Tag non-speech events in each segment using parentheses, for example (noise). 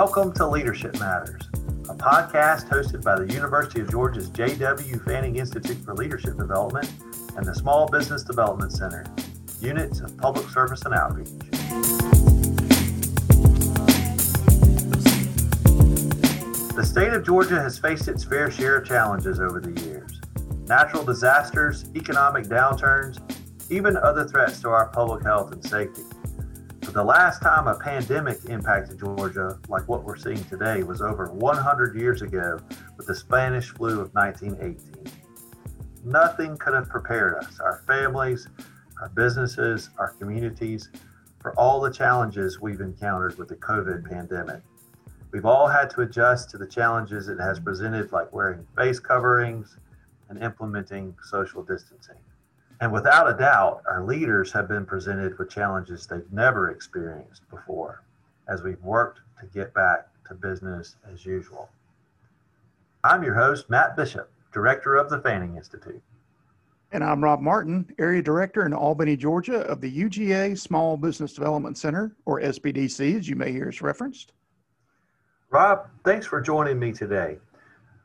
Welcome to Leadership Matters, a podcast hosted by the University of Georgia's J.W. Fanning Institute for Leadership Development and the Small Business Development Center, units of public service and outreach. The state of Georgia has faced its fair share of challenges over the years natural disasters, economic downturns, even other threats to our public health and safety. The last time a pandemic impacted Georgia, like what we're seeing today, was over 100 years ago with the Spanish flu of 1918. Nothing could have prepared us, our families, our businesses, our communities, for all the challenges we've encountered with the COVID pandemic. We've all had to adjust to the challenges it has presented, like wearing face coverings and implementing social distancing. And without a doubt, our leaders have been presented with challenges they've never experienced before as we've worked to get back to business as usual. I'm your host, Matt Bishop, Director of the Fanning Institute. And I'm Rob Martin, Area Director in Albany, Georgia of the UGA Small Business Development Center, or SBDC, as you may hear us referenced. Rob, thanks for joining me today.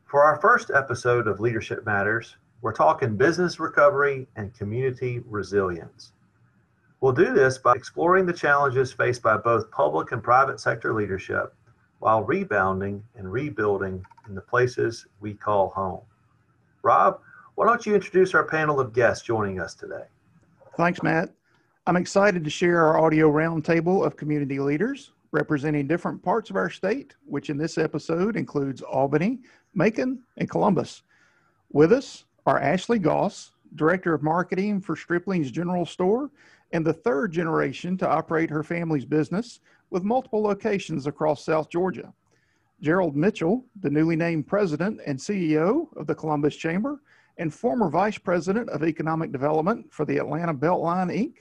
For our first episode of Leadership Matters, we're talking business recovery and community resilience. We'll do this by exploring the challenges faced by both public and private sector leadership while rebounding and rebuilding in the places we call home. Rob, why don't you introduce our panel of guests joining us today? Thanks, Matt. I'm excited to share our audio roundtable of community leaders representing different parts of our state, which in this episode includes Albany, Macon, and Columbus. With us are Ashley Goss, Director of Marketing for Stripling's General Store, and the third generation to operate her family's business with multiple locations across South Georgia. Gerald Mitchell, the newly named President and CEO of the Columbus Chamber, and former Vice President of Economic Development for the Atlanta Beltline Inc.,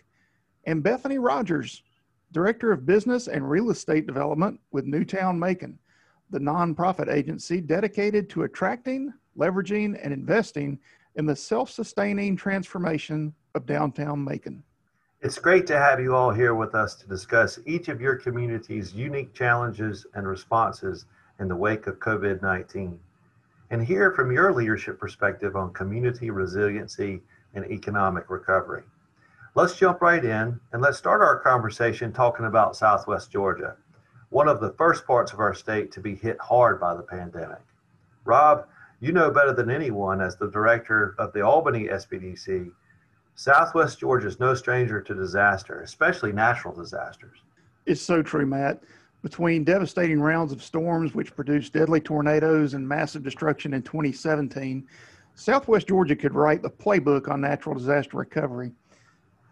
and Bethany Rogers, Director of Business and Real Estate Development with Newtown Macon, the nonprofit agency dedicated to attracting, leveraging, and investing in the self sustaining transformation of downtown Macon. It's great to have you all here with us to discuss each of your community's unique challenges and responses in the wake of COVID 19 and hear from your leadership perspective on community resiliency and economic recovery. Let's jump right in and let's start our conversation talking about Southwest Georgia, one of the first parts of our state to be hit hard by the pandemic. Rob, you know better than anyone, as the director of the Albany SBDC, Southwest Georgia is no stranger to disaster, especially natural disasters. It's so true, Matt. Between devastating rounds of storms, which produced deadly tornadoes and massive destruction in 2017, Southwest Georgia could write the playbook on natural disaster recovery.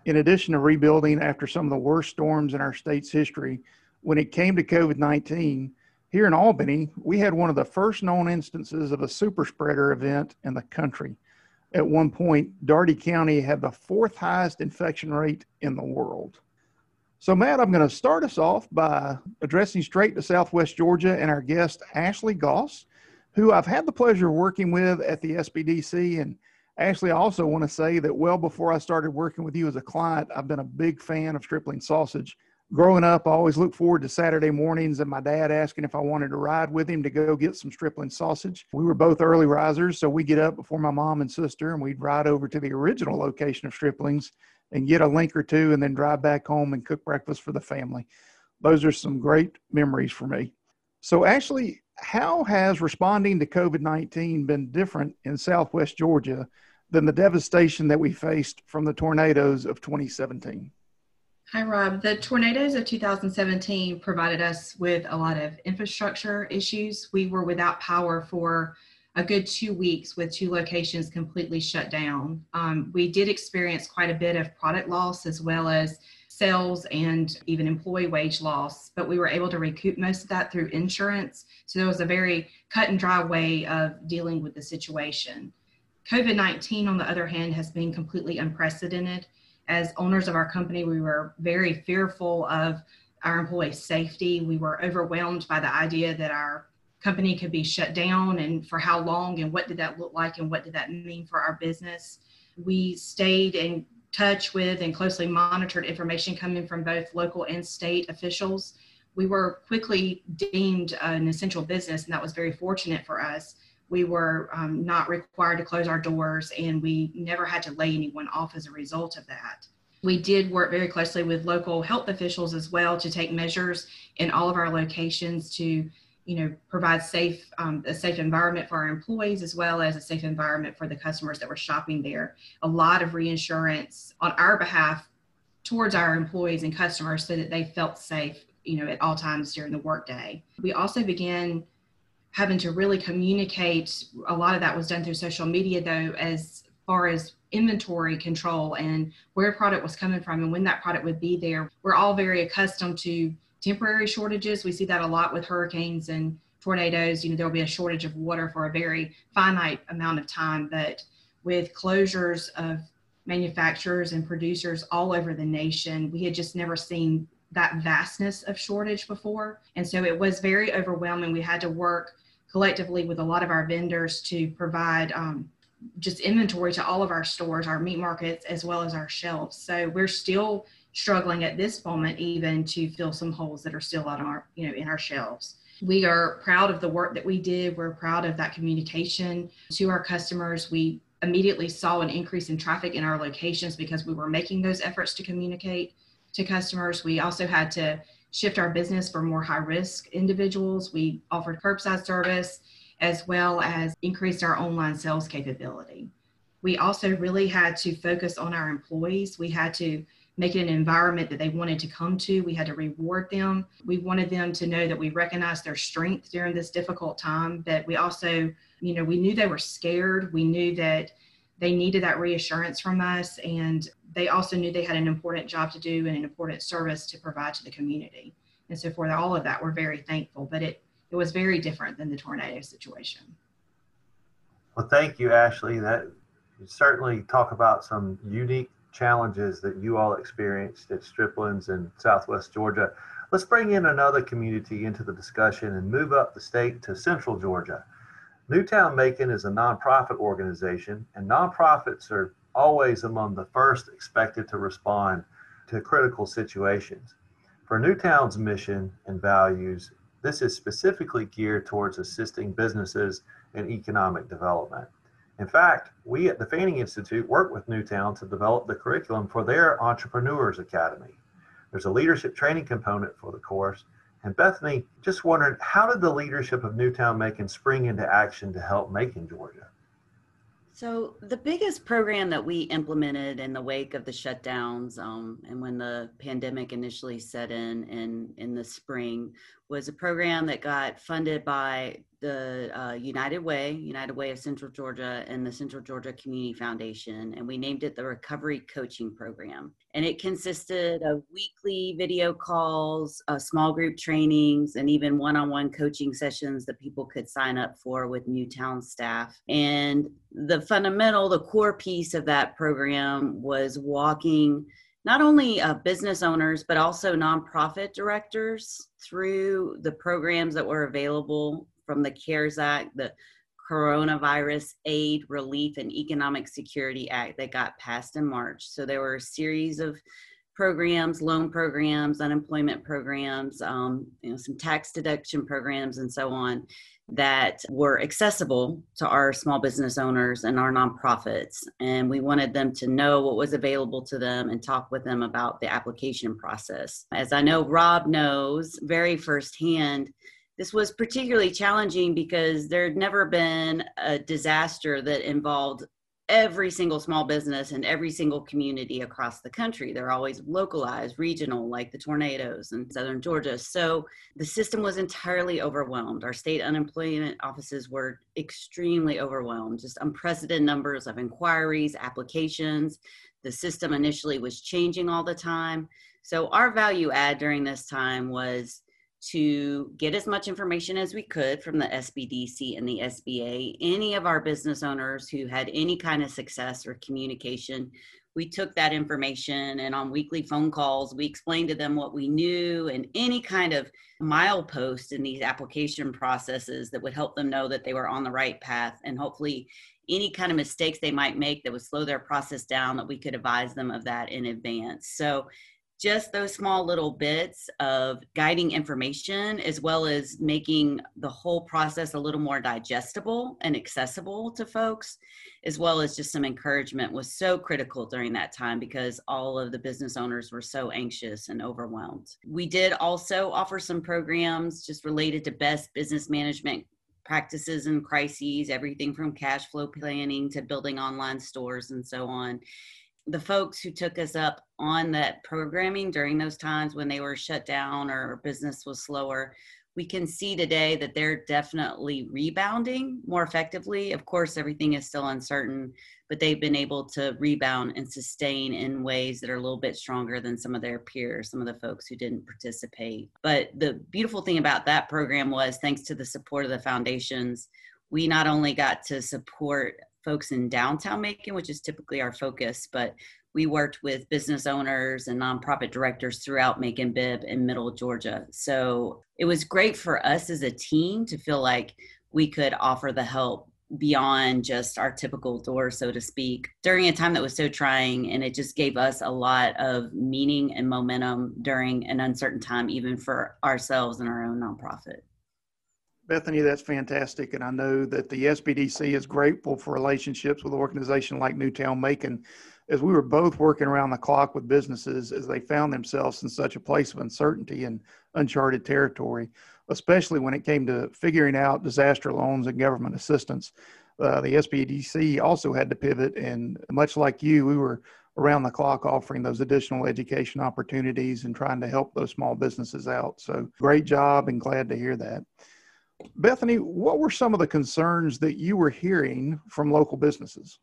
In addition to rebuilding after some of the worst storms in our state's history, when it came to COVID 19, here in Albany, we had one of the first known instances of a super spreader event in the country. At one point, Dougherty County had the fourth highest infection rate in the world. So, Matt, I'm going to start us off by addressing straight to Southwest Georgia and our guest, Ashley Goss, who I've had the pleasure of working with at the SBDC. And Ashley, I also want to say that well before I started working with you as a client, I've been a big fan of Stripling Sausage growing up, I always looked forward to Saturday mornings and my dad asking if I wanted to ride with him to go get some stripling sausage. We were both early risers, so we get up before my mom and sister and we'd ride over to the original location of striplings and get a link or two and then drive back home and cook breakfast for the family. Those are some great memories for me. So, Ashley, how has responding to COVID 19 been different in Southwest Georgia than the devastation that we faced from the tornadoes of 2017? Hi, Rob. The tornadoes of 2017 provided us with a lot of infrastructure issues. We were without power for a good two weeks with two locations completely shut down. Um, we did experience quite a bit of product loss as well as sales and even employee wage loss, but we were able to recoup most of that through insurance. So there was a very cut and dry way of dealing with the situation. COVID 19, on the other hand, has been completely unprecedented as owners of our company, we were very fearful of our employees' safety. We were overwhelmed by the idea that our company could be shut down and for how long and what did that look like and what did that mean for our business. We stayed in touch with and closely monitored information coming from both local and state officials. we were quickly deemed an essential business, and that was very fortunate for us. We were um, not required to close our doors, and we never had to lay anyone off as a result of that. We did work very closely with local health officials as well to take measures in all of our locations to you know provide safe um, a safe environment for our employees as well as a safe environment for the customers that were shopping there a lot of reinsurance on our behalf towards our employees and customers so that they felt safe you know at all times during the workday we also began having to really communicate a lot of that was done through social media though as far as inventory control and where product was coming from and when that product would be there we're all very accustomed to temporary shortages. We see that a lot with hurricanes and tornadoes. You know, there'll be a shortage of water for a very finite amount of time, but with closures of manufacturers and producers all over the nation, we had just never seen that vastness of shortage before. And so it was very overwhelming. We had to work collectively with a lot of our vendors to provide um, just inventory to all of our stores, our meat markets, as well as our shelves. So we're still struggling at this moment even to fill some holes that are still on our you know in our shelves we are proud of the work that we did we're proud of that communication to our customers we immediately saw an increase in traffic in our locations because we were making those efforts to communicate to customers we also had to shift our business for more high risk individuals we offered curbside service as well as increased our online sales capability we also really had to focus on our employees we had to make it an environment that they wanted to come to. We had to reward them. We wanted them to know that we recognized their strength during this difficult time, that we also, you know, we knew they were scared. We knew that they needed that reassurance from us. And they also knew they had an important job to do and an important service to provide to the community. And so for all of that, we're very thankful. But it, it was very different than the tornado situation. Well, thank you, Ashley. That you certainly talk about some unique challenges that you all experienced at Stripling's in Southwest Georgia. Let's bring in another community into the discussion and move up the state to Central Georgia. Newtown Macon is a nonprofit organization, and nonprofits are always among the first expected to respond to critical situations. For Newtown's mission and values, this is specifically geared towards assisting businesses in economic development. In fact, we at the Fanning Institute work with Newtown to develop the curriculum for their Entrepreneurs Academy. There's a leadership training component for the course. And Bethany, just wondering, how did the leadership of Newtown Macon spring into action to help Macon, Georgia? So, the biggest program that we implemented in the wake of the shutdowns um, and when the pandemic initially set in, in in the spring was a program that got funded by the uh, United Way, United Way of Central Georgia, and the Central Georgia Community Foundation, and we named it the Recovery Coaching Program. And it consisted of weekly video calls, uh, small group trainings, and even one on one coaching sessions that people could sign up for with Newtown staff. And the fundamental, the core piece of that program was walking not only uh, business owners, but also nonprofit directors through the programs that were available from the CARES Act, the Coronavirus Aid, Relief, and Economic Security Act that got passed in March. So there were a series of programs, loan programs, unemployment programs, um, you know, some tax deduction programs, and so on that were accessible to our small business owners and our nonprofits. And we wanted them to know what was available to them and talk with them about the application process. As I know Rob knows very firsthand, this was particularly challenging because there had never been a disaster that involved every single small business and every single community across the country. They're always localized, regional, like the tornadoes in southern Georgia. So the system was entirely overwhelmed. Our state unemployment offices were extremely overwhelmed, just unprecedented numbers of inquiries, applications. The system initially was changing all the time. So our value add during this time was to get as much information as we could from the SBDC and the SBA. Any of our business owners who had any kind of success or communication, we took that information and on weekly phone calls, we explained to them what we knew and any kind of milepost in these application processes that would help them know that they were on the right path and hopefully any kind of mistakes they might make that would slow their process down that we could advise them of that in advance. So just those small little bits of guiding information as well as making the whole process a little more digestible and accessible to folks as well as just some encouragement was so critical during that time because all of the business owners were so anxious and overwhelmed. We did also offer some programs just related to best business management practices and crises everything from cash flow planning to building online stores and so on the folks who took us up on that programming during those times when they were shut down or business was slower we can see today that they're definitely rebounding more effectively. Of course everything is still uncertain but they've been able to rebound and sustain in ways that are a little bit stronger than some of their peers some of the folks who didn't participate. But the beautiful thing about that program was thanks to the support of the foundations we not only got to support folks in downtown Macon, which is typically our focus, but we worked with business owners and nonprofit directors throughout Macon Bibb and Middle Georgia. So it was great for us as a team to feel like we could offer the help beyond just our typical door, so to speak, during a time that was so trying. And it just gave us a lot of meaning and momentum during an uncertain time, even for ourselves and our own nonprofit. Bethany, that's fantastic. And I know that the SBDC is grateful for relationships with an organization like Newtown Macon, as we were both working around the clock with businesses as they found themselves in such a place of uncertainty and uncharted territory, especially when it came to figuring out disaster loans and government assistance. Uh, the SBDC also had to pivot, and much like you, we were around the clock offering those additional education opportunities and trying to help those small businesses out. So, great job and glad to hear that. Bethany, what were some of the concerns that you were hearing from local businesses?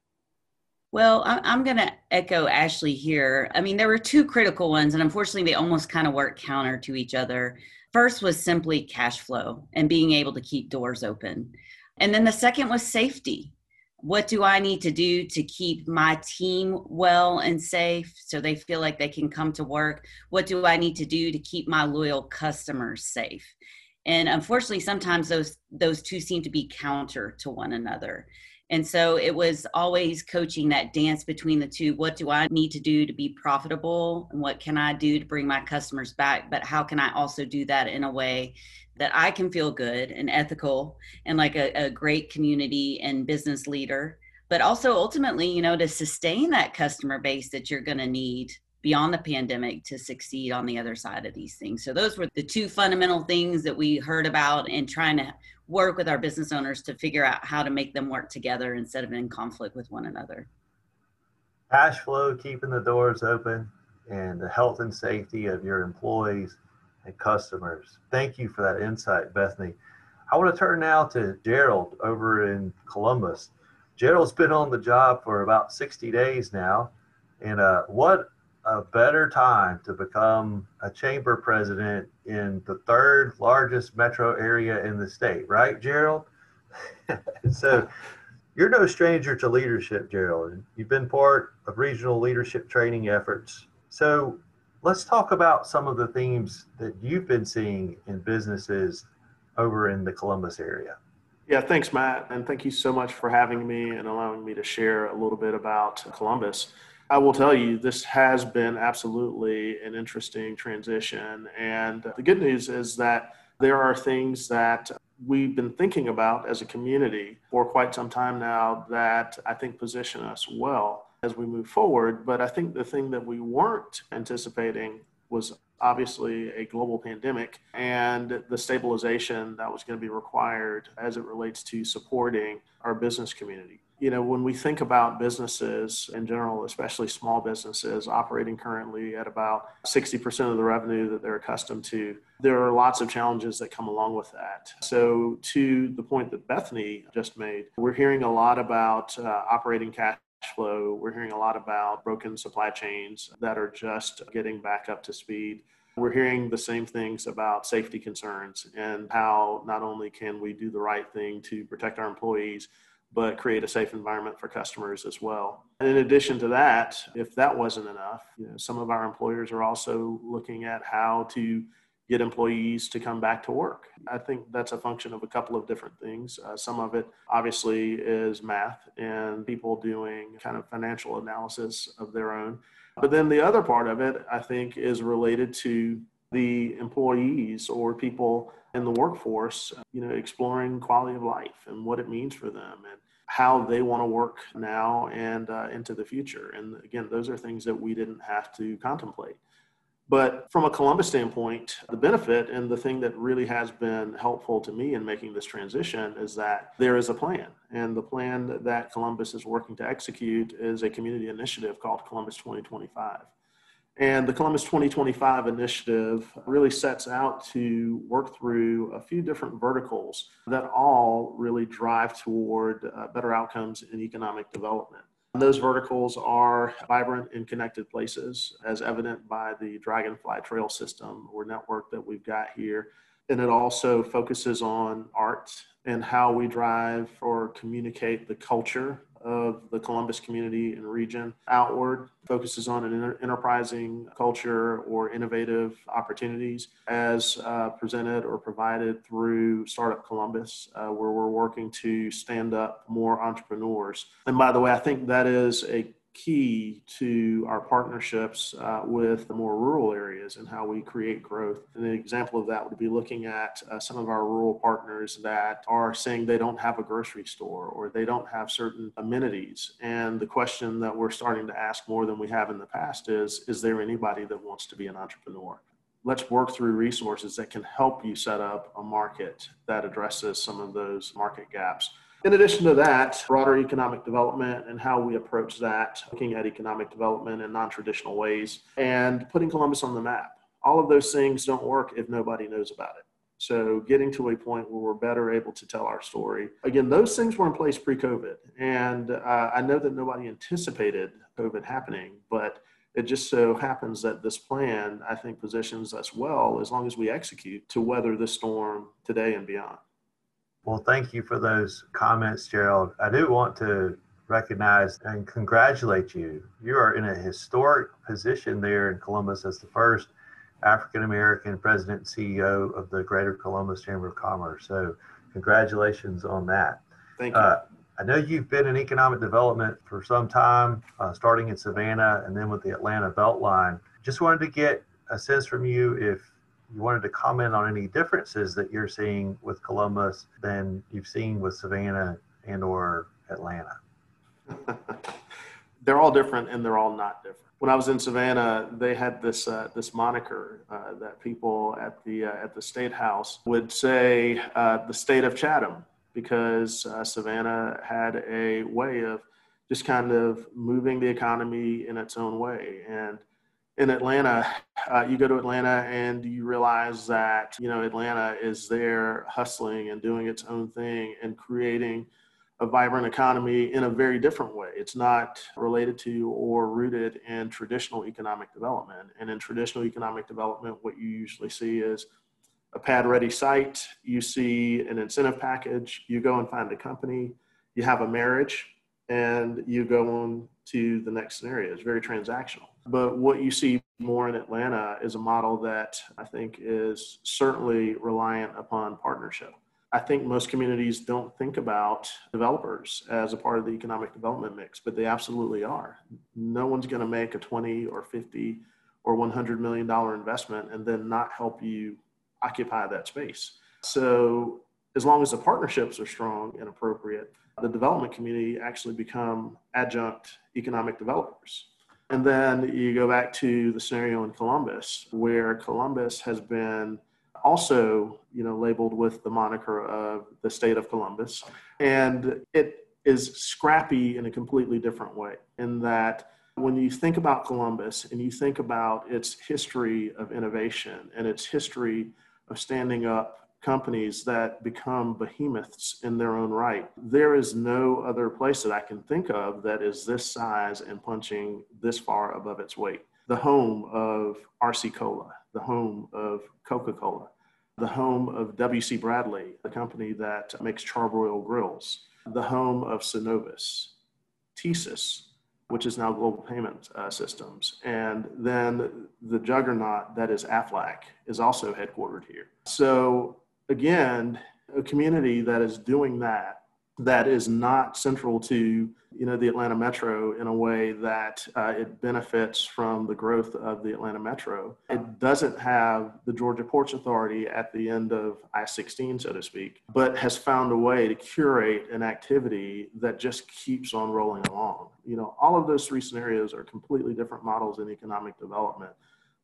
Well, I'm going to echo Ashley here. I mean, there were two critical ones, and unfortunately, they almost kind of work counter to each other. First was simply cash flow and being able to keep doors open. And then the second was safety. What do I need to do to keep my team well and safe so they feel like they can come to work? What do I need to do to keep my loyal customers safe? And unfortunately sometimes those those two seem to be counter to one another. And so it was always coaching that dance between the two. What do i need to do to be profitable? And what can i do to bring my customers back? But how can i also do that in a way that i can feel good and ethical and like a, a great community and business leader? But also ultimately you know to sustain that customer base that you're going to need beyond the pandemic to succeed on the other side of these things. So those were the two fundamental things that we heard about and trying to work with our business owners to figure out how to make them work together instead of in conflict with one another. Cash flow, keeping the doors open, and the health and safety of your employees and customers. Thank you for that insight, Bethany. I want to turn now to Gerald over in Columbus. Gerald's been on the job for about 60 days now. And uh, what a better time to become a chamber president in the third largest metro area in the state, right, Gerald? (laughs) so you're no stranger to leadership, Gerald. You've been part of regional leadership training efforts. So let's talk about some of the themes that you've been seeing in businesses over in the Columbus area. Yeah, thanks, Matt. And thank you so much for having me and allowing me to share a little bit about Columbus. I will tell you, this has been absolutely an interesting transition. And the good news is that there are things that we've been thinking about as a community for quite some time now that I think position us well as we move forward. But I think the thing that we weren't anticipating was obviously a global pandemic and the stabilization that was going to be required as it relates to supporting our business community you know, when we think about businesses in general, especially small businesses operating currently at about 60% of the revenue that they're accustomed to, there are lots of challenges that come along with that. So, to the point that Bethany just made, we're hearing a lot about uh, operating cash flow. We're hearing a lot about broken supply chains that are just getting back up to speed. We're hearing the same things about safety concerns and how not only can we do the right thing to protect our employees, but create a safe environment for customers as well. And in addition to that, if that wasn't enough, you know, some of our employers are also looking at how to get employees to come back to work. I think that's a function of a couple of different things. Uh, some of it obviously is math and people doing kind of financial analysis of their own. But then the other part of it, I think, is related to the employees or people in the workforce, you know, exploring quality of life and what it means for them and how they want to work now and uh, into the future. And again, those are things that we didn't have to contemplate. But from a Columbus standpoint, the benefit and the thing that really has been helpful to me in making this transition is that there is a plan. And the plan that Columbus is working to execute is a community initiative called Columbus 2025. And the Columbus 2025 initiative really sets out to work through a few different verticals that all really drive toward uh, better outcomes in economic development. And Those verticals are vibrant and connected places, as evident by the Dragonfly Trail system or network that we've got here. And it also focuses on art and how we drive or communicate the culture of the Columbus community and region outward, focuses on an enterprising culture or innovative opportunities as uh, presented or provided through Startup Columbus, uh, where we're working to stand up more entrepreneurs. And by the way, I think that is a key to our partnerships uh, with the more rural areas and how we create growth. And an example of that would be looking at uh, some of our rural partners that are saying they don't have a grocery store or they don't have certain amenities. And the question that we're starting to ask more than we have in the past is Is there anybody that wants to be an entrepreneur? Let's work through resources that can help you set up a market that addresses some of those market gaps in addition to that, broader economic development and how we approach that, looking at economic development in non traditional ways, and putting Columbus on the map. All of those things don't work if nobody knows about it. So, getting to a point where we're better able to tell our story. Again, those things were in place pre COVID. And uh, I know that nobody anticipated COVID happening, but it just so happens that this plan, I think, positions us well as long as we execute to weather the storm today and beyond. Well, thank you for those comments, Gerald. I do want to recognize and congratulate you. You are in a historic position there in Columbus as the first African American president and CEO of the Greater Columbus Chamber of Commerce. So, congratulations on that. Thank you. Uh, I know you've been in economic development for some time, uh, starting in Savannah and then with the Atlanta Beltline. Just wanted to get a sense from you if you wanted to comment on any differences that you're seeing with Columbus than you've seen with Savannah and or Atlanta. (laughs) they're all different and they're all not different. When I was in Savannah, they had this uh, this moniker uh, that people at the uh, at the state house would say uh, the state of Chatham because uh, Savannah had a way of just kind of moving the economy in its own way and in Atlanta, uh, you go to Atlanta and you realize that, you know, Atlanta is there hustling and doing its own thing and creating a vibrant economy in a very different way. It's not related to or rooted in traditional economic development. And in traditional economic development, what you usually see is a pad ready site, you see an incentive package, you go and find a company, you have a marriage, and you go on to the next scenario. It's very transactional. But what you see more in Atlanta is a model that I think is certainly reliant upon partnership. I think most communities don't think about developers as a part of the economic development mix, but they absolutely are. No one's going to make a 20 or 50 or 100 million dollar investment and then not help you occupy that space. So as long as the partnerships are strong and appropriate, the development community actually become adjunct economic developers. And then you go back to the scenario in Columbus, where Columbus has been also, you know, labeled with the moniker of the state of Columbus. And it is scrappy in a completely different way, in that when you think about Columbus and you think about its history of innovation and its history of standing up companies that become behemoths in their own right. There is no other place that I can think of that is this size and punching this far above its weight. The home of RC Cola, the home of Coca Cola, the home of W.C. Bradley, the company that makes Char-Broil grills, the home of Synovus, TSYS, which is now Global Payment uh, Systems. And then the juggernaut that is Aflac is also headquartered here. So, again, a community that is doing that, that is not central to you know the Atlanta Metro in a way that uh, it benefits from the growth of the Atlanta Metro. It doesn't have the Georgia Ports Authority at the end of I-16, so to speak, but has found a way to curate an activity that just keeps on rolling along. You know, all of those three scenarios are completely different models in economic development.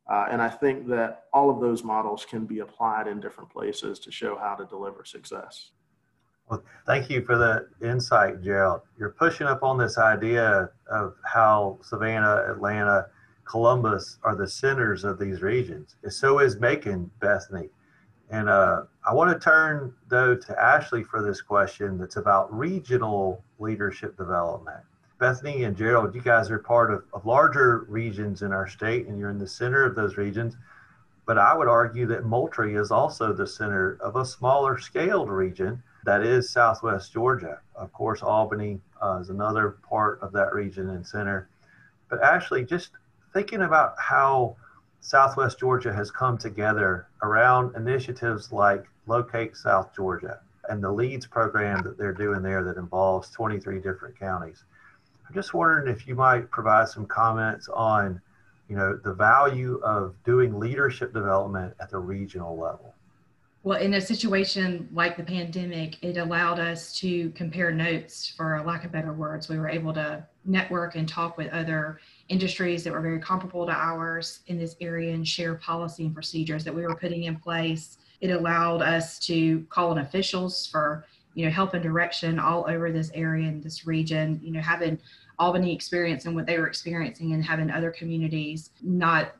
Uh, and I think that all of those models can be applied in different places to show how to deliver success. Well, thank you for the insight, Gerald. You're pushing up on this idea of how Savannah, Atlanta, Columbus are the centers of these regions. And So is Macon, Bethany. And uh, I want to turn, though, to Ashley for this question that's about regional leadership development. Bethany and Gerald, you guys are part of, of larger regions in our state, and you're in the center of those regions. But I would argue that Moultrie is also the center of a smaller scaled region that is Southwest Georgia. Of course, Albany uh, is another part of that region and center. But Ashley, just thinking about how Southwest Georgia has come together around initiatives like Locate South Georgia and the LEADS program that they're doing there that involves 23 different counties. Just wondering if you might provide some comments on, you know, the value of doing leadership development at the regional level. Well, in a situation like the pandemic, it allowed us to compare notes, for lack of better words. We were able to network and talk with other industries that were very comparable to ours in this area and share policy and procedures that we were putting in place. It allowed us to call in officials for you know help and direction all over this area and this region. You know, having Albany experience and what they were experiencing, and having other communities not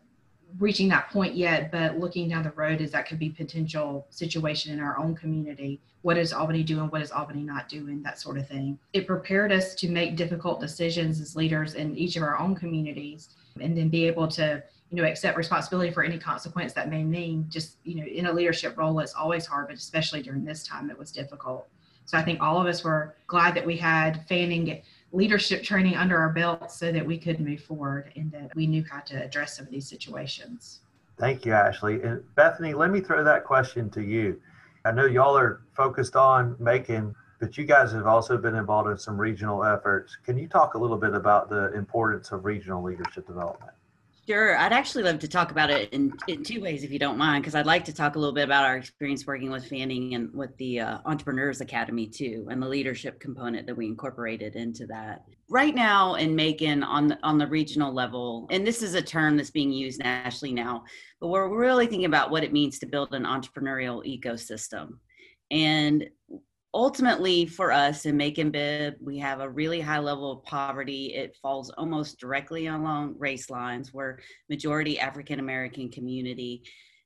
reaching that point yet, but looking down the road as that could be potential situation in our own community. What is Albany doing? What is Albany not doing? That sort of thing. It prepared us to make difficult decisions as leaders in each of our own communities and then be able to, you know, accept responsibility for any consequence that may mean just, you know, in a leadership role, it's always hard, but especially during this time, it was difficult. So I think all of us were glad that we had Fanning leadership training under our belt so that we could move forward and that we knew how to address some of these situations. Thank you, Ashley. And Bethany, let me throw that question to you. I know y'all are focused on Macon, but you guys have also been involved in some regional efforts. Can you talk a little bit about the importance of regional leadership development? Sure. I'd actually love to talk about it in, in two ways, if you don't mind, because I'd like to talk a little bit about our experience working with Fanning and with the uh, Entrepreneurs Academy, too, and the leadership component that we incorporated into that. Right now in Macon, on the, on the regional level, and this is a term that's being used nationally now, but we're really thinking about what it means to build an entrepreneurial ecosystem. And ultimately for us in Macon Bibb, we have a really high level of poverty. It falls almost directly along race lines. We're majority African American community.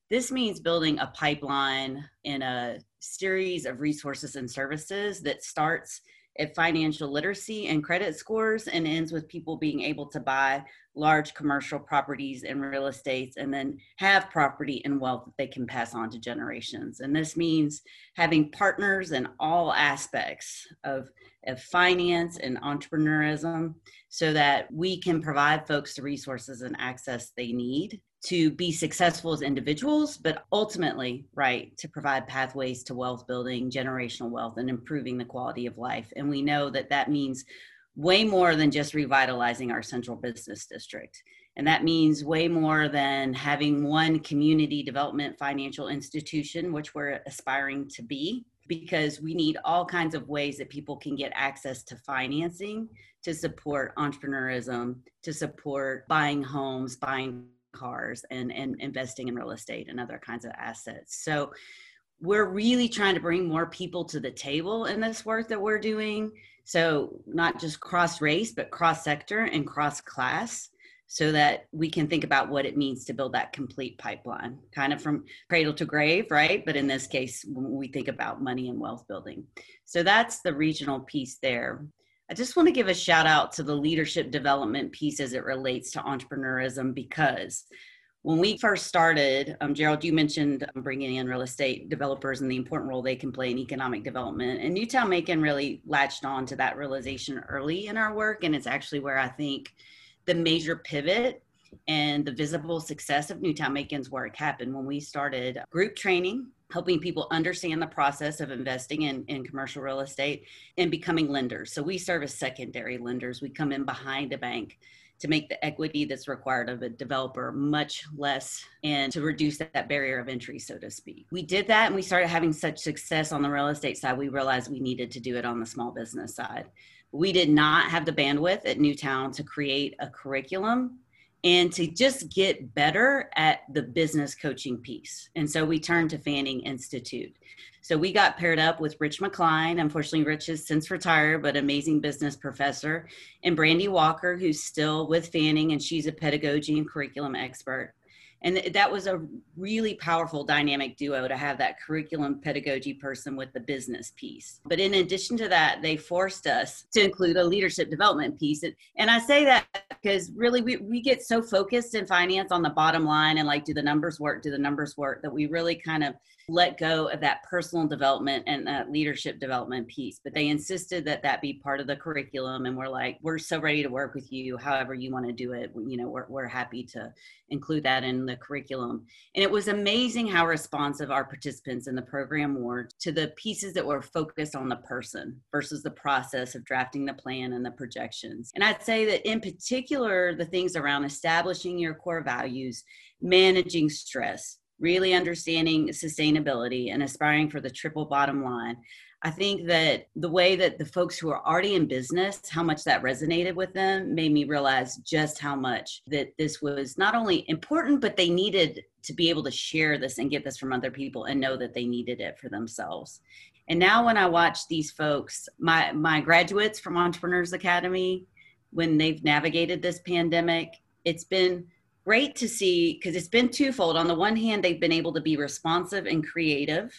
This means building a pipeline in a series of resources and services that starts at financial literacy and credit scores and ends with people being able to buy large commercial properties and real estates and then have property and wealth that they can pass on to generations. And this means having partners in all aspects of, of finance and entrepreneurism so that we can provide folks the resources and access they need to be successful as individuals, but ultimately, right, to provide pathways to wealth building, generational wealth, and improving the quality of life. And we know that that means way more than just revitalizing our central business district. And that means way more than having one community development financial institution, which we're aspiring to be, because we need all kinds of ways that people can get access to financing to support entrepreneurism, to support buying homes, buying cars and, and investing in real estate and other kinds of assets. So we're really trying to bring more people to the table in this work that we're doing. So not just cross race, but cross sector and cross class so that we can think about what it means to build that complete pipeline, kind of from cradle to grave, right? But in this case, when we think about money and wealth building. So that's the regional piece there. I just want to give a shout out to the leadership development piece as it relates to entrepreneurism because when we first started, um, Gerald, you mentioned bringing in real estate developers and the important role they can play in economic development. And Newtown Macon really latched on to that realization early in our work. And it's actually where I think the major pivot and the visible success of Newtown Macon's work happened when we started group training helping people understand the process of investing in, in commercial real estate and becoming lenders. So we serve as secondary lenders. We come in behind a bank to make the equity that's required of a developer much less and to reduce that barrier of entry, so to speak. We did that and we started having such success on the real estate side, we realized we needed to do it on the small business side. We did not have the bandwidth at Newtown to create a curriculum and to just get better at the business coaching piece. And so we turned to Fanning Institute. So we got paired up with Rich McCline. Unfortunately, Rich has since retired, but amazing business professor, and Brandy Walker, who's still with Fanning, and she's a pedagogy and curriculum expert and that was a really powerful dynamic duo to have that curriculum pedagogy person with the business piece. But in addition to that they forced us to include a leadership development piece. And i say that because really we, we get so focused in finance on the bottom line and like do the numbers work do the numbers work that we really kind of let go of that personal development and that leadership development piece but they insisted that that be part of the curriculum and we're like we're so ready to work with you however you want to do it you know we're, we're happy to include that in the curriculum. And it was amazing how responsive our participants in the program were to the pieces that were focused on the person versus the process of drafting the plan and the projections. And i'd say that in particular the things around establishing your core values managing stress really understanding sustainability and aspiring for the triple bottom line. I think that the way that the folks who are already in business, how much that resonated with them, made me realize just how much that this was not only important, but they needed to be able to share this and get this from other people and know that they needed it for themselves. And now when I watch these folks, my my graduates from Entrepreneurs Academy, when they've navigated this pandemic, it's been great to see because it's been twofold. On the one hand, they've been able to be responsive and creative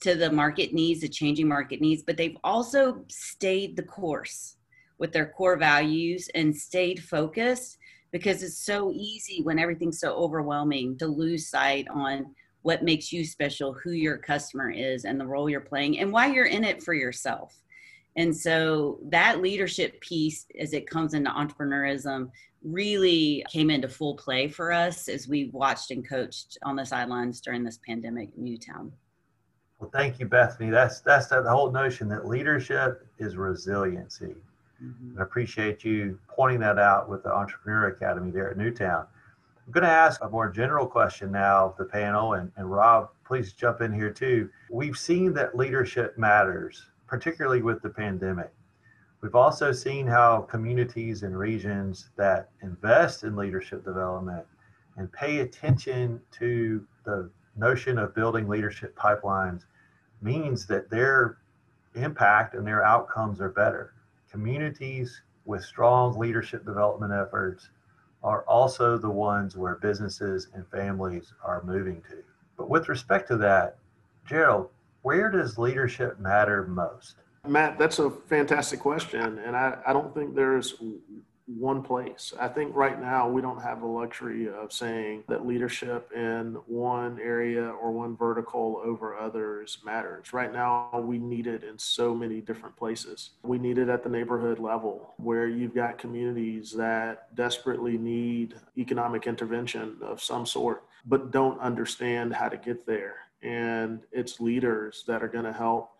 to the market needs, the changing market needs, but they've also stayed the course with their core values and stayed focused because it's so easy when everything's so overwhelming to lose sight on what makes you special, who your customer is, and the role you're playing, and why you're in it for yourself. And so that leadership piece, as it comes into entrepreneurism, really came into full play for us as we watched and coached on the sidelines during this pandemic in Newtown. Well, thank you, Bethany. That's that's the whole notion that leadership is resiliency. Mm-hmm. I appreciate you pointing that out with the Entrepreneur Academy there at Newtown. I'm going to ask a more general question now of the panel, and, and Rob, please jump in here too. We've seen that leadership matters, particularly with the pandemic. We've also seen how communities and regions that invest in leadership development and pay attention to the notion of building leadership pipelines means that their impact and their outcomes are better. Communities with strong leadership development efforts are also the ones where businesses and families are moving to. But with respect to that, Gerald, where does leadership matter most? Matt, that's a fantastic question. And I, I don't think there's one place. I think right now we don't have the luxury of saying that leadership in one area or one vertical over others matters. Right now we need it in so many different places. We need it at the neighborhood level where you've got communities that desperately need economic intervention of some sort, but don't understand how to get there. And it's leaders that are going to help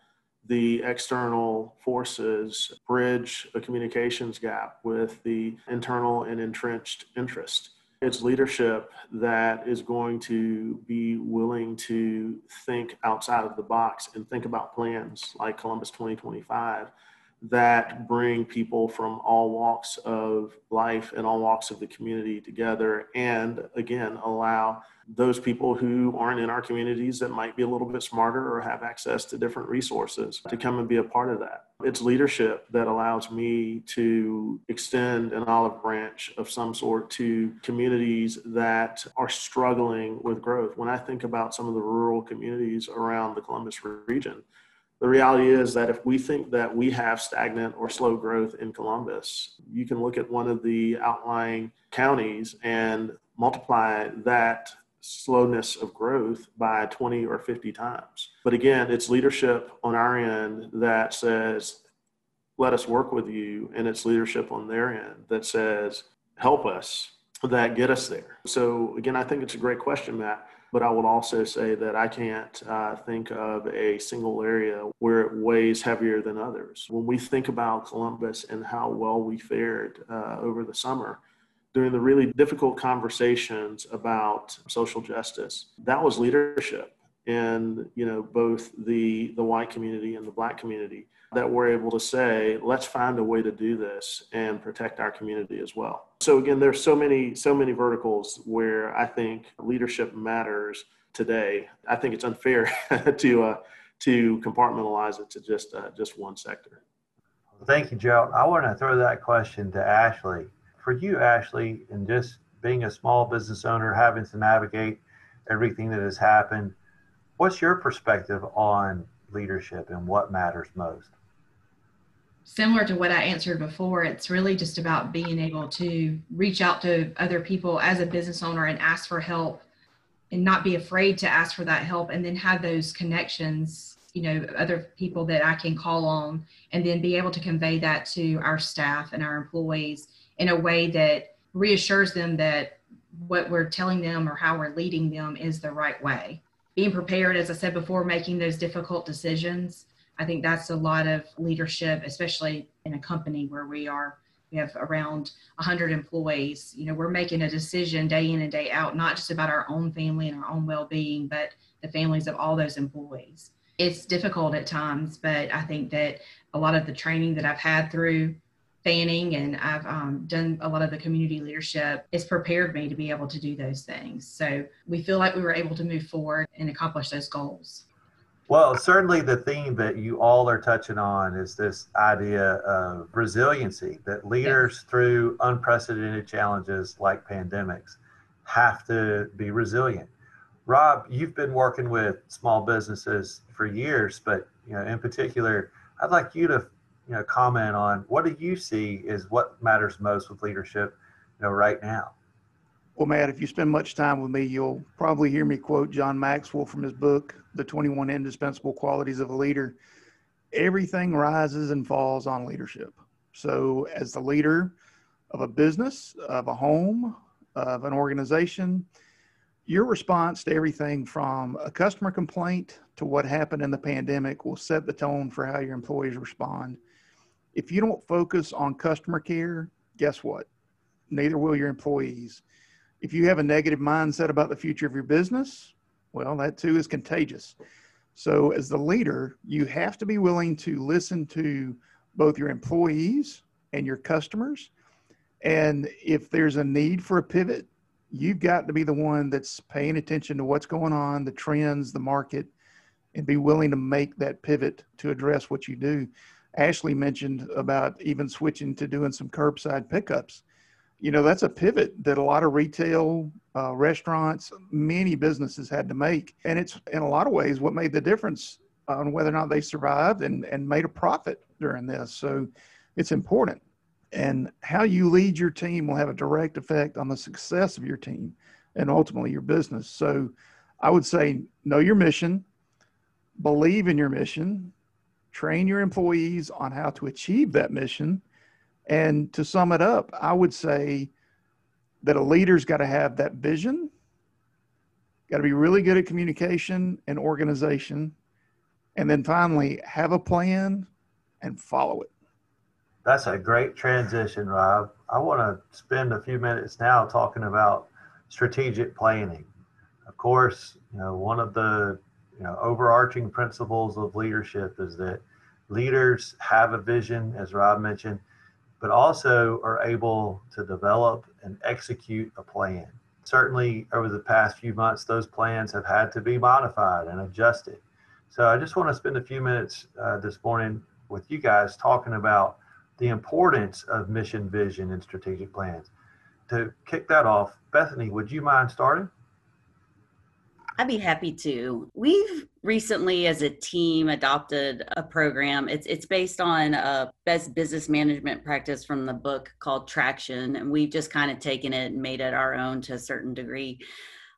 the external forces bridge a communications gap with the internal and entrenched interest. It's leadership that is going to be willing to think outside of the box and think about plans like Columbus 2025 that bring people from all walks of life and all walks of the community together and again allow those people who aren't in our communities that might be a little bit smarter or have access to different resources to come and be a part of that. It's leadership that allows me to extend an olive branch of some sort to communities that are struggling with growth. When I think about some of the rural communities around the Columbus region, the reality is that if we think that we have stagnant or slow growth in Columbus, you can look at one of the outlying counties and multiply that slowness of growth by 20 or 50 times. But again, it's leadership on our end that says, let us work with you. And it's leadership on their end that says, help us, that get us there. So again, I think it's a great question, Matt. But I would also say that I can't uh, think of a single area where it weighs heavier than others. When we think about Columbus and how well we fared uh, over the summer, during the really difficult conversations about social justice, that was leadership in you know both the the white community and the black community that we're able to say let's find a way to do this and protect our community as well. So again there's so many so many verticals where i think leadership matters today. I think it's unfair (laughs) to uh, to compartmentalize it to just uh, just one sector. Thank you joe. I want to throw that question to ashley for you ashley and just being a small business owner having to navigate everything that has happened What's your perspective on leadership and what matters most? Similar to what I answered before, it's really just about being able to reach out to other people as a business owner and ask for help and not be afraid to ask for that help and then have those connections, you know, other people that I can call on and then be able to convey that to our staff and our employees in a way that reassures them that what we're telling them or how we're leading them is the right way being prepared, as I said before, making those difficult decisions. I think that's a lot of leadership, especially in a company where we are, we have around 100 employees. You know, we're making a decision day in and day out, not just about our own family and our own well being, but the families of all those employees. It's difficult at times, but I think that a lot of the training that I've had through fanning and I've um, done a lot of the community leadership. It's prepared me to be able to do those things. So we feel like we were able to move forward and accomplish those goals. Well, certainly the theme that you all are touching on is this idea of resiliency that leaders yes. through unprecedented challenges like pandemics have to be resilient. Rob, you've been working with small businesses for years, but you know, in particular, I'd like you to you know comment on what do you see is what matters most with leadership you know right now? Well matt if you spend much time with me you'll probably hear me quote john maxwell from his book the 21 indispensable qualities of a leader. Everything rises and falls on leadership. So as the leader of a business of a home of an organization your response to everything from a customer complaint to what happened in the pandemic will set the tone for how your employees respond if you don't focus on customer care, guess what? Neither will your employees. If you have a negative mindset about the future of your business, well, that too is contagious. So, as the leader, you have to be willing to listen to both your employees and your customers. And if there's a need for a pivot, you've got to be the one that's paying attention to what's going on, the trends, the market, and be willing to make that pivot to address what you do. Ashley mentioned about even switching to doing some curbside pickups. You know, that's a pivot that a lot of retail, uh, restaurants, many businesses had to make. And it's in a lot of ways what made the difference on whether or not they survived and, and made a profit during this. So it's important. And how you lead your team will have a direct effect on the success of your team and ultimately your business. So I would say know your mission, believe in your mission, train your employees on how to achieve that mission. And to sum it up, I would say that a leader's got to have that vision, got to be really good at communication and organization, and then finally have a plan and follow it. That's a great transition, Rob. I want to spend a few minutes now talking about strategic planning. Of course, you know, one of the you know overarching principles of leadership is that leaders have a vision as rob mentioned but also are able to develop and execute a plan. Certainly over the past few months those plans have had to be modified and adjusted. So i just want to spend a few minutes uh, this morning with you guys talking about the importance of mission vision and strategic plans. To kick that off bethany would you mind starting I'd be happy to. We've recently, as a team, adopted a program. It's it's based on a best business management practice from the book called Traction, and we've just kind of taken it and made it our own to a certain degree.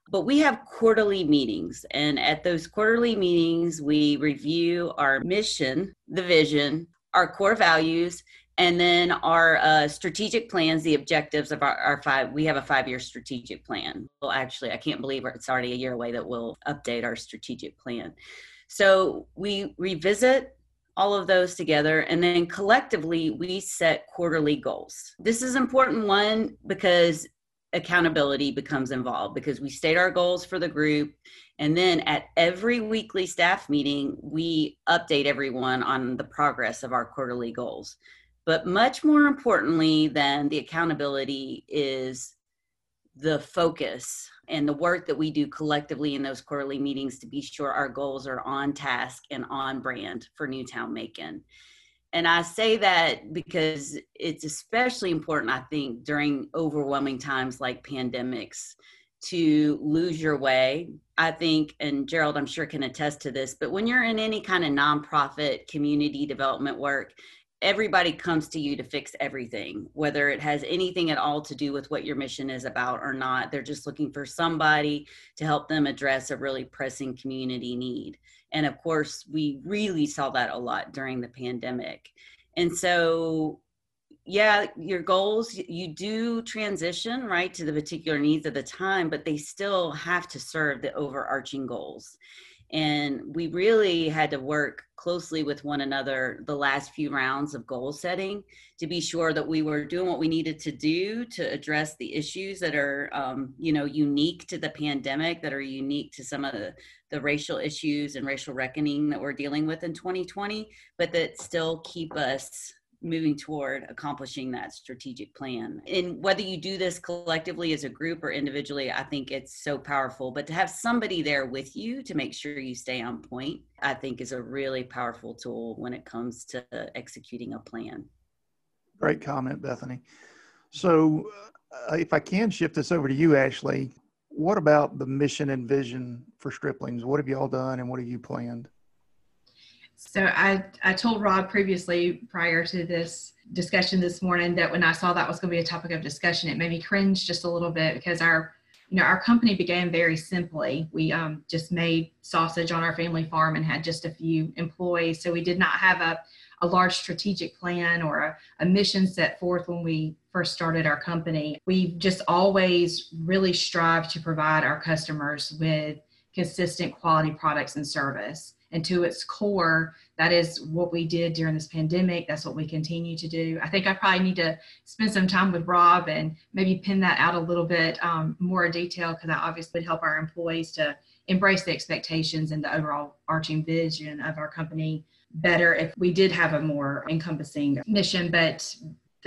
But we have quarterly meetings, and at those quarterly meetings, we review our mission, the vision, our core values, and then our uh, strategic plans the objectives of our, our, five we have a five year strategic plan. Well actually i can't believe it's already a year away that we'll update our strategic plan. So we revisit all of those together and then collectively we set quarterly goals. This is important one because accountability becomes involved because we state our goals for the group and then at every weekly staff meeting we update everyone on the progress of our quarterly goals but much more importantly than the accountability is the focus and the work that we do collectively in those quarterly meetings to be sure our goals are on task and on brand for Newtown Macon. And I say that because it's especially important, I think, during overwhelming times like pandemics to lose your way. I think, and Gerald, I'm sure can attest to this, but when you're in any kind of nonprofit community development work, everybody comes to you to fix everything, whether it has anything at all to do with what your mission is about or not. They're just looking for somebody to help them address a really pressing community need. And of course, we really saw that a lot during the pandemic. And so, yeah, your goals, you do transition, right, to the particular needs of the time, but they still have to serve the overarching goals. And we really had to work closely with one another the last few rounds of goal setting to be sure that we were doing what we needed to do to address the issues that are, um, you know, unique to the pandemic, that are unique to some of the, the racial issues and racial reckoning that we're dealing with in 2020, but that still keep us moving toward accomplishing that strategic plan. And whether you do this collectively as a group or individually, I think it's so powerful. But to have somebody there with you to make sure you stay on point, I think is a really powerful tool when it comes to executing a plan. Great comment, Bethany. So, uh, if I can shift this over to you, Ashley, what about the mission and vision for Striplings? What have you all done and what have you planned? So I, I told Rob previously prior to this discussion this morning that when I saw that was going to be a topic of discussion, it made me cringe just a little bit because our, you know, our company began very simply. We um, just made sausage on our family farm and had just a few employees. So we did not have a, a large strategic plan or a, a mission set forth when we first started our company. We've just always really strived to provide our customers with consistent quality products and service and to its core that is what we did during this pandemic. That's what we continue to do. I think i probably need to spend some time with rob and maybe pin that out a little bit um, more detail because that obviously help our employees to embrace the expectations and the overall arching vision of our company better if we did have a more encompassing mission. But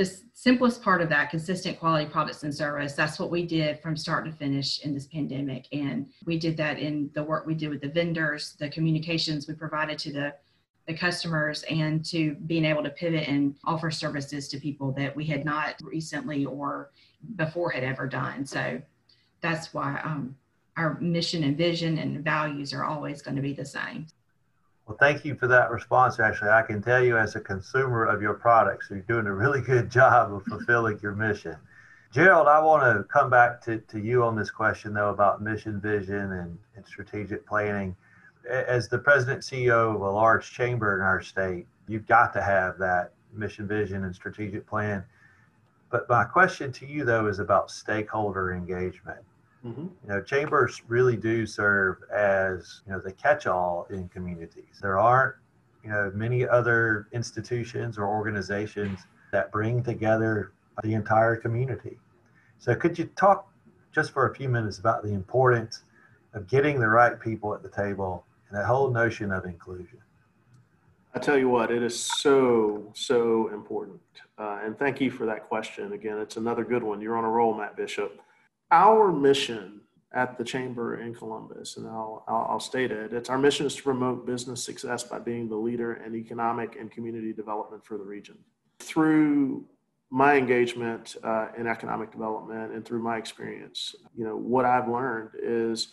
the simplest part of that consistent quality products and service that's what we did from start to finish in this pandemic. And we did that in the work we did with the vendors the communications we provided to the the customers and to being able to pivot and offer services to people that we had not recently or before had ever done. So that's why um, our mission and vision and values are always going to be the same well, thank you for that response. Actually, I can tell you as a consumer of your products, you're doing a really (laughs) good job of fulfilling your mission. Gerald, I want to come back to, to you on this question, though, about mission, vision, and, and strategic planning. As the president CEO of a large chamber in our state, you've got to have that mission, vision, and strategic plan. But my question to you, though, is about stakeholder engagement. Mm-hmm. You know, chambers really do serve as you know the catch-all in communities. There aren't you know many other institutions or organizations that bring together the entire community. So, could you talk just for a few minutes about the importance of getting the right people at the table and that whole notion of inclusion? I tell you what, it is so, so important. Uh, and thank you for that question. Again, it's another good one. You're on a roll, Matt Bishop our mission at the chamber in Columbus, and I'll, I'll, I'll, state it. It's our mission is to promote business success by being the leader in economic and community development for the region. Through my engagement uh, in economic development and through my experience, you know, what I've learned is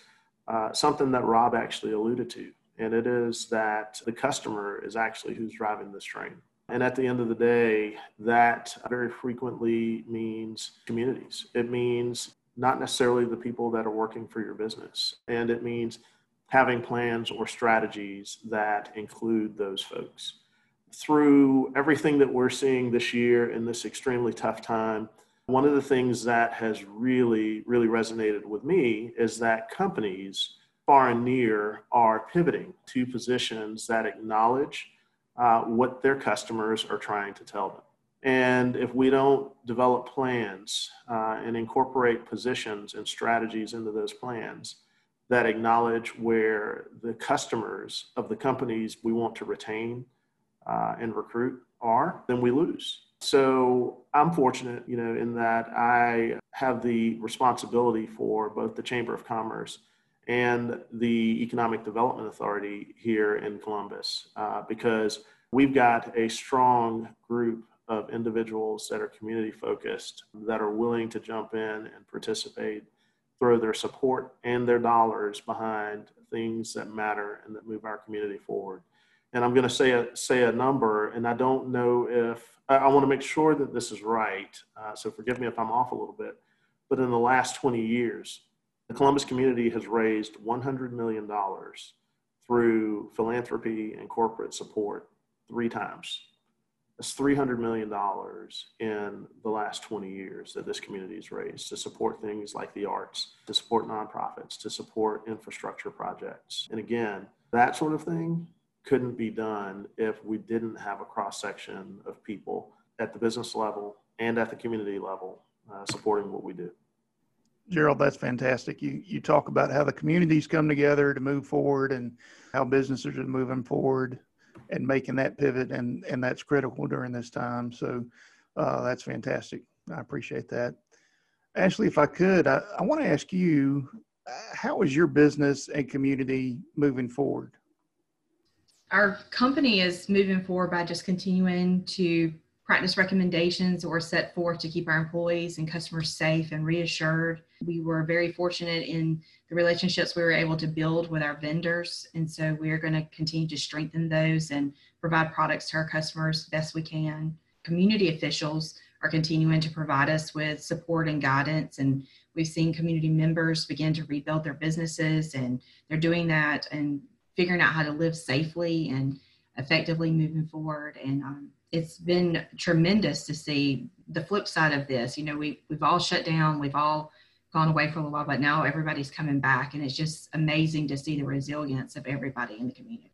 uh, something that Rob actually alluded to, and it is that the customer is actually who's driving this train. And at the end of the day, that very frequently means communities. It means not necessarily the people that are working for your business. And it means having plans or strategies that include those folks. Through everything that we're seeing this year in this extremely tough time, one of the things that has really, really resonated with me is that companies far and near are pivoting to positions that acknowledge uh, what their customers are trying to tell them. And if we don't develop plans uh, and incorporate positions and strategies into those plans that acknowledge where the customers of the companies we want to retain uh, and recruit are, then we lose. So I'm fortunate, you know, in that I have the responsibility for both the Chamber of Commerce and the Economic Development Authority here in Columbus uh, because we've got a strong group of individuals that are community focused, that are willing to jump in and participate, throw their support and their dollars behind things that matter and that move our community forward. And I'm going to say a, say a number, and I don't know if I, I want to make sure that this is right. Uh, so forgive me if I'm off a little bit. But in the last 20 years, the Columbus community has raised $100 million through philanthropy and corporate support three times. That's $300 million in the last 20 years that this community has raised to support things like the arts, to support nonprofits, to support infrastructure projects. And again, that sort of thing couldn't be done if we didn't have a cross section of people at the business level and at the community level uh, supporting what we do. Gerald, that's fantastic. You you talk about how the communities come together to move forward and how businesses are moving forward and making that pivot, and and that's critical during this time. So uh, that's fantastic. I appreciate that. Ashley, if I could, I, I want to ask you, how is your business and community moving forward? our company is moving forward by just continuing to practice recommendations were set forth to keep our employees and customers safe and reassured. We were very fortunate in the relationships we were able to build with our vendors. And so we are going to continue to strengthen those and provide products to our customers best we can. Community officials are continuing to provide us with support and guidance. And we've seen community members begin to rebuild their businesses, and they're doing that and figuring out how to live safely and effectively moving forward. And um, it's been tremendous to see the flip side of this. You know, we we've all shut down, we've all gone away for a while, but now everybody's coming back, and it's just amazing to see the resilience of everybody in the community.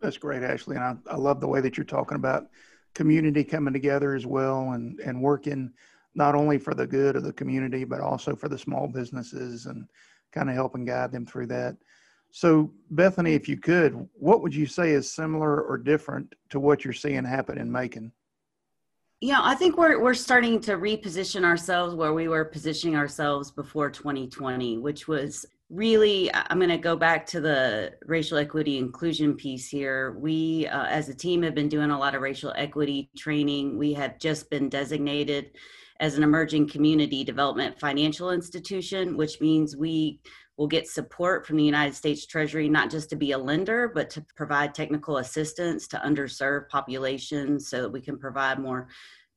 That's great, Ashley, and I, I love the way that you're talking about community coming together as well and and working not only for the good of the community but also for the small businesses and kind of helping guide them through that. So, Bethany, if you could, what would you say is similar or different to what you're seeing happen in Macon? Yeah, I think we're we're starting to reposition ourselves where we were positioning ourselves before 2020, which was really i'm going to go back to the racial equity inclusion piece here we uh, as a team have been doing a lot of racial equity training we have just been designated as an emerging community development financial institution which means we will get support from the United States Treasury, not just to be a lender, but to provide technical assistance to underserved populations so that we can provide more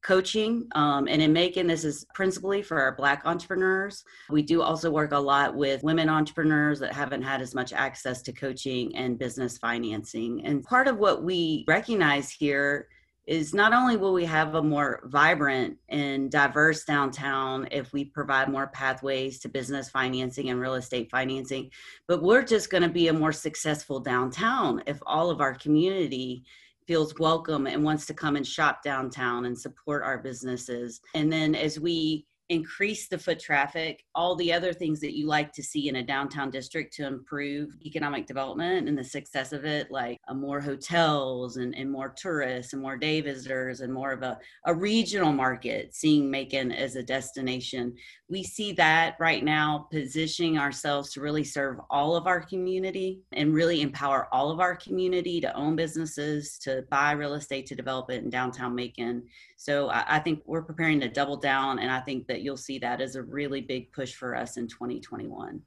coaching. Um, and in Macon, this is principally for our Black entrepreneurs. We do also work a lot with women entrepreneurs that haven't had as much access to coaching and business financing. And part of what we recognize here is not only will we have a more vibrant and diverse downtown if we provide more pathways to business financing and real estate financing, but we're just going to be a more successful downtown if all of our community feels welcome and wants to come and shop downtown and support our businesses. And then as we increase the foot traffic, all the other things that you like to see in a downtown district to improve economic development and the success of it, like uh, more hotels and, and more tourists and more day visitors and more of a, a regional market, seeing Macon as a destination. We see that right now positioning ourselves to really serve all of our community and really empower all of our community to own businesses, to buy real estate, to develop it in downtown Macon. So I, I think we're preparing to double down, and I think that you'll see that as a really big push for us in 2021.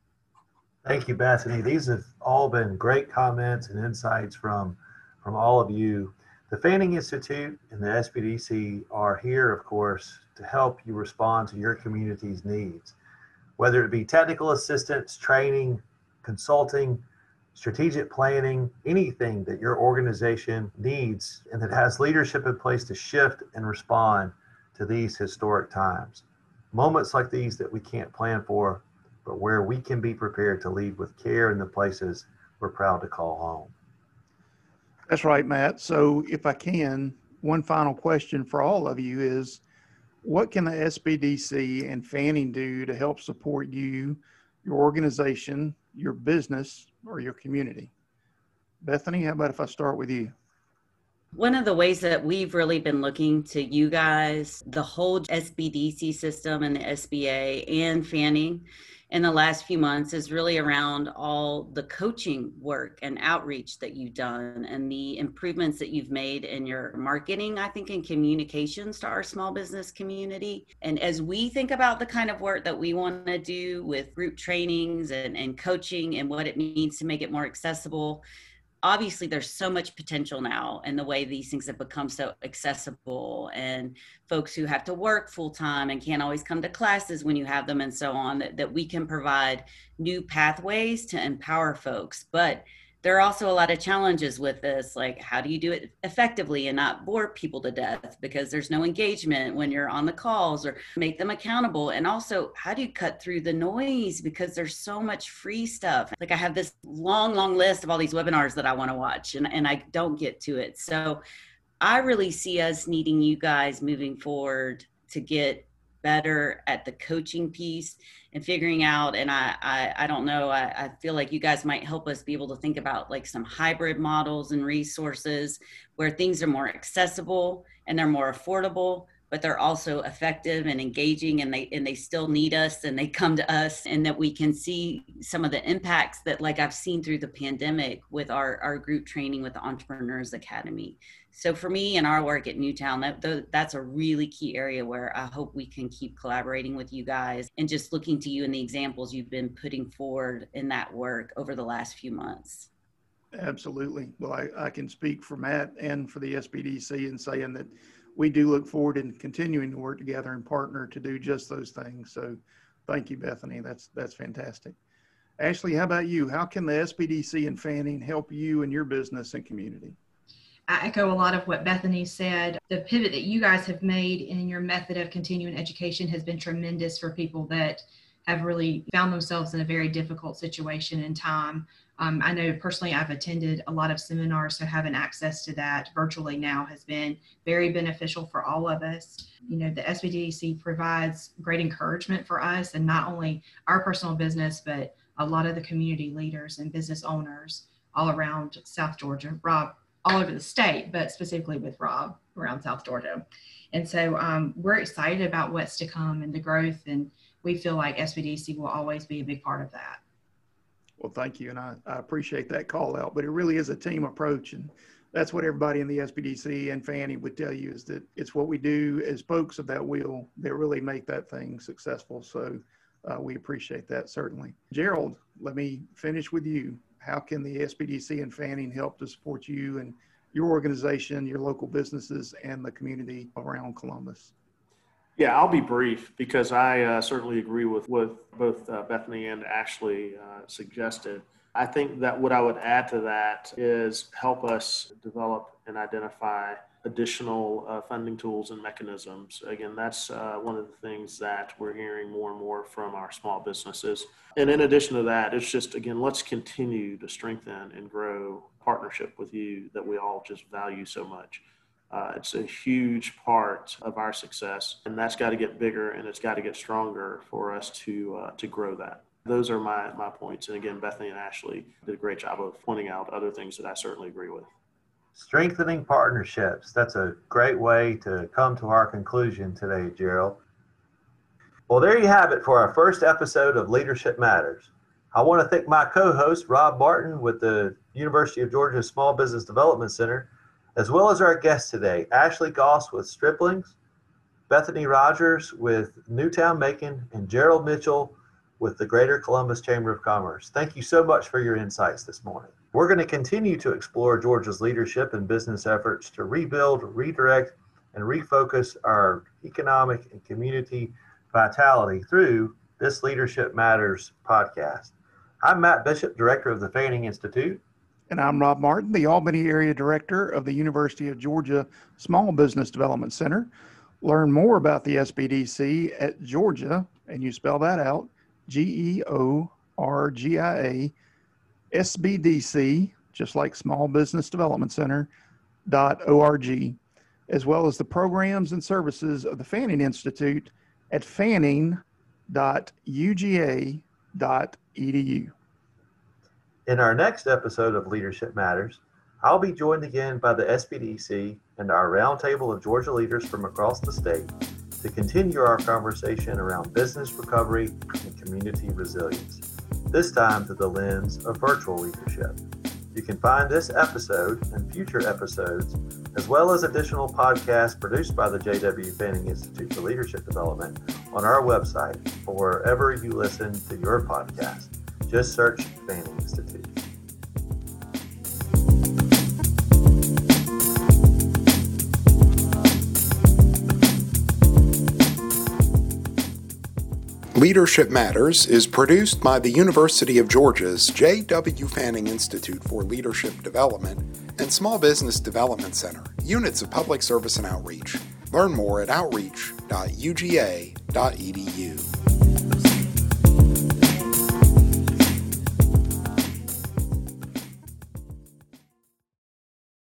Thank you, Bethany. These have all been great comments and insights from, from all of you. The Fanning Institute and the SBDC are here, of course, to help you respond to your community's needs, whether it be technical assistance, training, consulting, strategic planning, anything that your organization needs and that has leadership in place to shift and respond to these historic times. Moments like these that we can't plan for, but where we can be prepared to lead with care in the places we're proud to call home. That's right, Matt. So if I can, one final question for all of you is what can the SBDC and Fanning do to help support you, your organization, your business, or your community? Bethany, how about if I start with you? One of the ways that we've really been looking to you guys, the whole SBDC system and the SBA and Fanning in the last few months is really around all the coaching work and outreach that you've done and the improvements that you've made in your marketing, I think, in communications to our small business community. And as we think about the kind of work that we want to do with group trainings and, and coaching and what it means to make it more accessible, obviously there's so much potential now in the way these things have become so accessible and folks who have to work full time and can't always come to classes when you have them and so on that, that we can provide new pathways to empower folks. But there are also a lot of challenges with this like how do you do it effectively and not bore people to death? Because there's no engagement when you're on the calls or make them accountable. And also how do you cut through the noise? Because there's so much free stuff. Like i have this long long list of all these webinars that i want to watch and, and i don't get to it. So i really see us needing you guys moving forward to get better at the coaching piece and figuring out and i i, I don't know I, I feel like you guys might help us be able to think about like some hybrid models and resources where things are more accessible and they're more affordable but they're also effective and engaging and they and they still need us and they come to us and that we can see some of the impacts that like i've seen through the pandemic with our our group training with the entrepreneurs academy so for me and our work at Newtown, that that's a really key area where I hope we can keep collaborating with you guys and just looking to you and the examples you've been putting forward in that work over the last few months. Absolutely. Well, I, I can speak for Matt and for the SBDC in saying that we do look forward in continuing to work together and partner to do just those things. So thank you, Bethany. That's that's fantastic. Ashley, how about you? How can the SBDC and Fanning help you and your business and community? I echo a lot of what Bethany said. The pivot that you guys have made in your method of continuing education has been tremendous for people that have really found themselves in a very difficult situation in time. Um, I know personally I've attended a lot of seminars, so having access to that virtually now has been very beneficial for all of us. You know, the SBDC provides great encouragement for us and not only our personal business, but a lot of the community leaders and business owners all around South Georgia. Rob, all over the state, but specifically with Rob around South Georgia. And so um, we're excited about what's to come and the growth, and we feel like SBDC will always be a big part of that. Well, thank you, and I, I appreciate that call out. But it really is a team approach, and that's what everybody in the SBDC and Fanning would tell you is that it's what we do as spokes of that wheel that really make that thing successful. So uh, we appreciate that certainly. Gerald, let me finish with you how can the SBDC and Fanning help to support you and your organization, your local businesses, and the community around Columbus? Yeah, I'll be brief because I uh, certainly agree with what both uh, Bethany and Ashley uh, suggested. I think that what I would add to that is help us develop and identify additional uh, funding tools and mechanisms. Again, that's uh, one of the things that we're hearing more and more from our small businesses. And in addition to that, it's just, again, let's continue to strengthen and grow partnership with you that we all just value so much. Uh, it's a huge part of our success, and that's got to get bigger and it's got to get stronger for us to uh, to grow that. Those are my my points. And again, Bethany and Ashley did a great job of pointing out other things that I certainly agree with. Strengthening partnerships. That's a great way to come to our conclusion today, Gerald. Well, there you have it for our first episode of Leadership Matters. I want to thank my co host, Rob Martin, with the University of Georgia Small Business Development Center, as well as our guests today, Ashley Goss with Striplings, Bethany Rogers with Newtown Macon, and Gerald Mitchell with the Greater Columbus Chamber of Commerce. Thank you so much for your insights this morning. We're going to continue to explore Georgia's leadership and business efforts to rebuild, redirect, and refocus our economic and community vitality through this Leadership Matters podcast. I'm Matt Bishop, Director of the Fanning Institute. And I'm Rob Martin, the Albany Area Director of the University of Georgia Small Business Development Center. Learn more about the SBDC at Georgia, and you spell that out G E O R G I A, SBDC, just like Small Business Development Center, dot org, as well as the programs and services of the Fanning Institute at fanning.uga.edu. In our next episode of Leadership Matters, I'll be joined again by the SBDC and our roundtable of Georgia leaders from across the state to continue our conversation around business recovery and community resilience, this time through the lens of virtual leadership. You can find this episode and future episodes, as well as additional podcasts produced by the J.W. Fanning Institute for Leadership Development, on our website or wherever you listen to your podcast. Just search Fanning Institute. Leadership Matters is produced by the University of Georgia's J.W. Fanning Institute for Leadership Development and Small Business Development Center, units of public service and outreach. Learn more at outreach.uga.edu.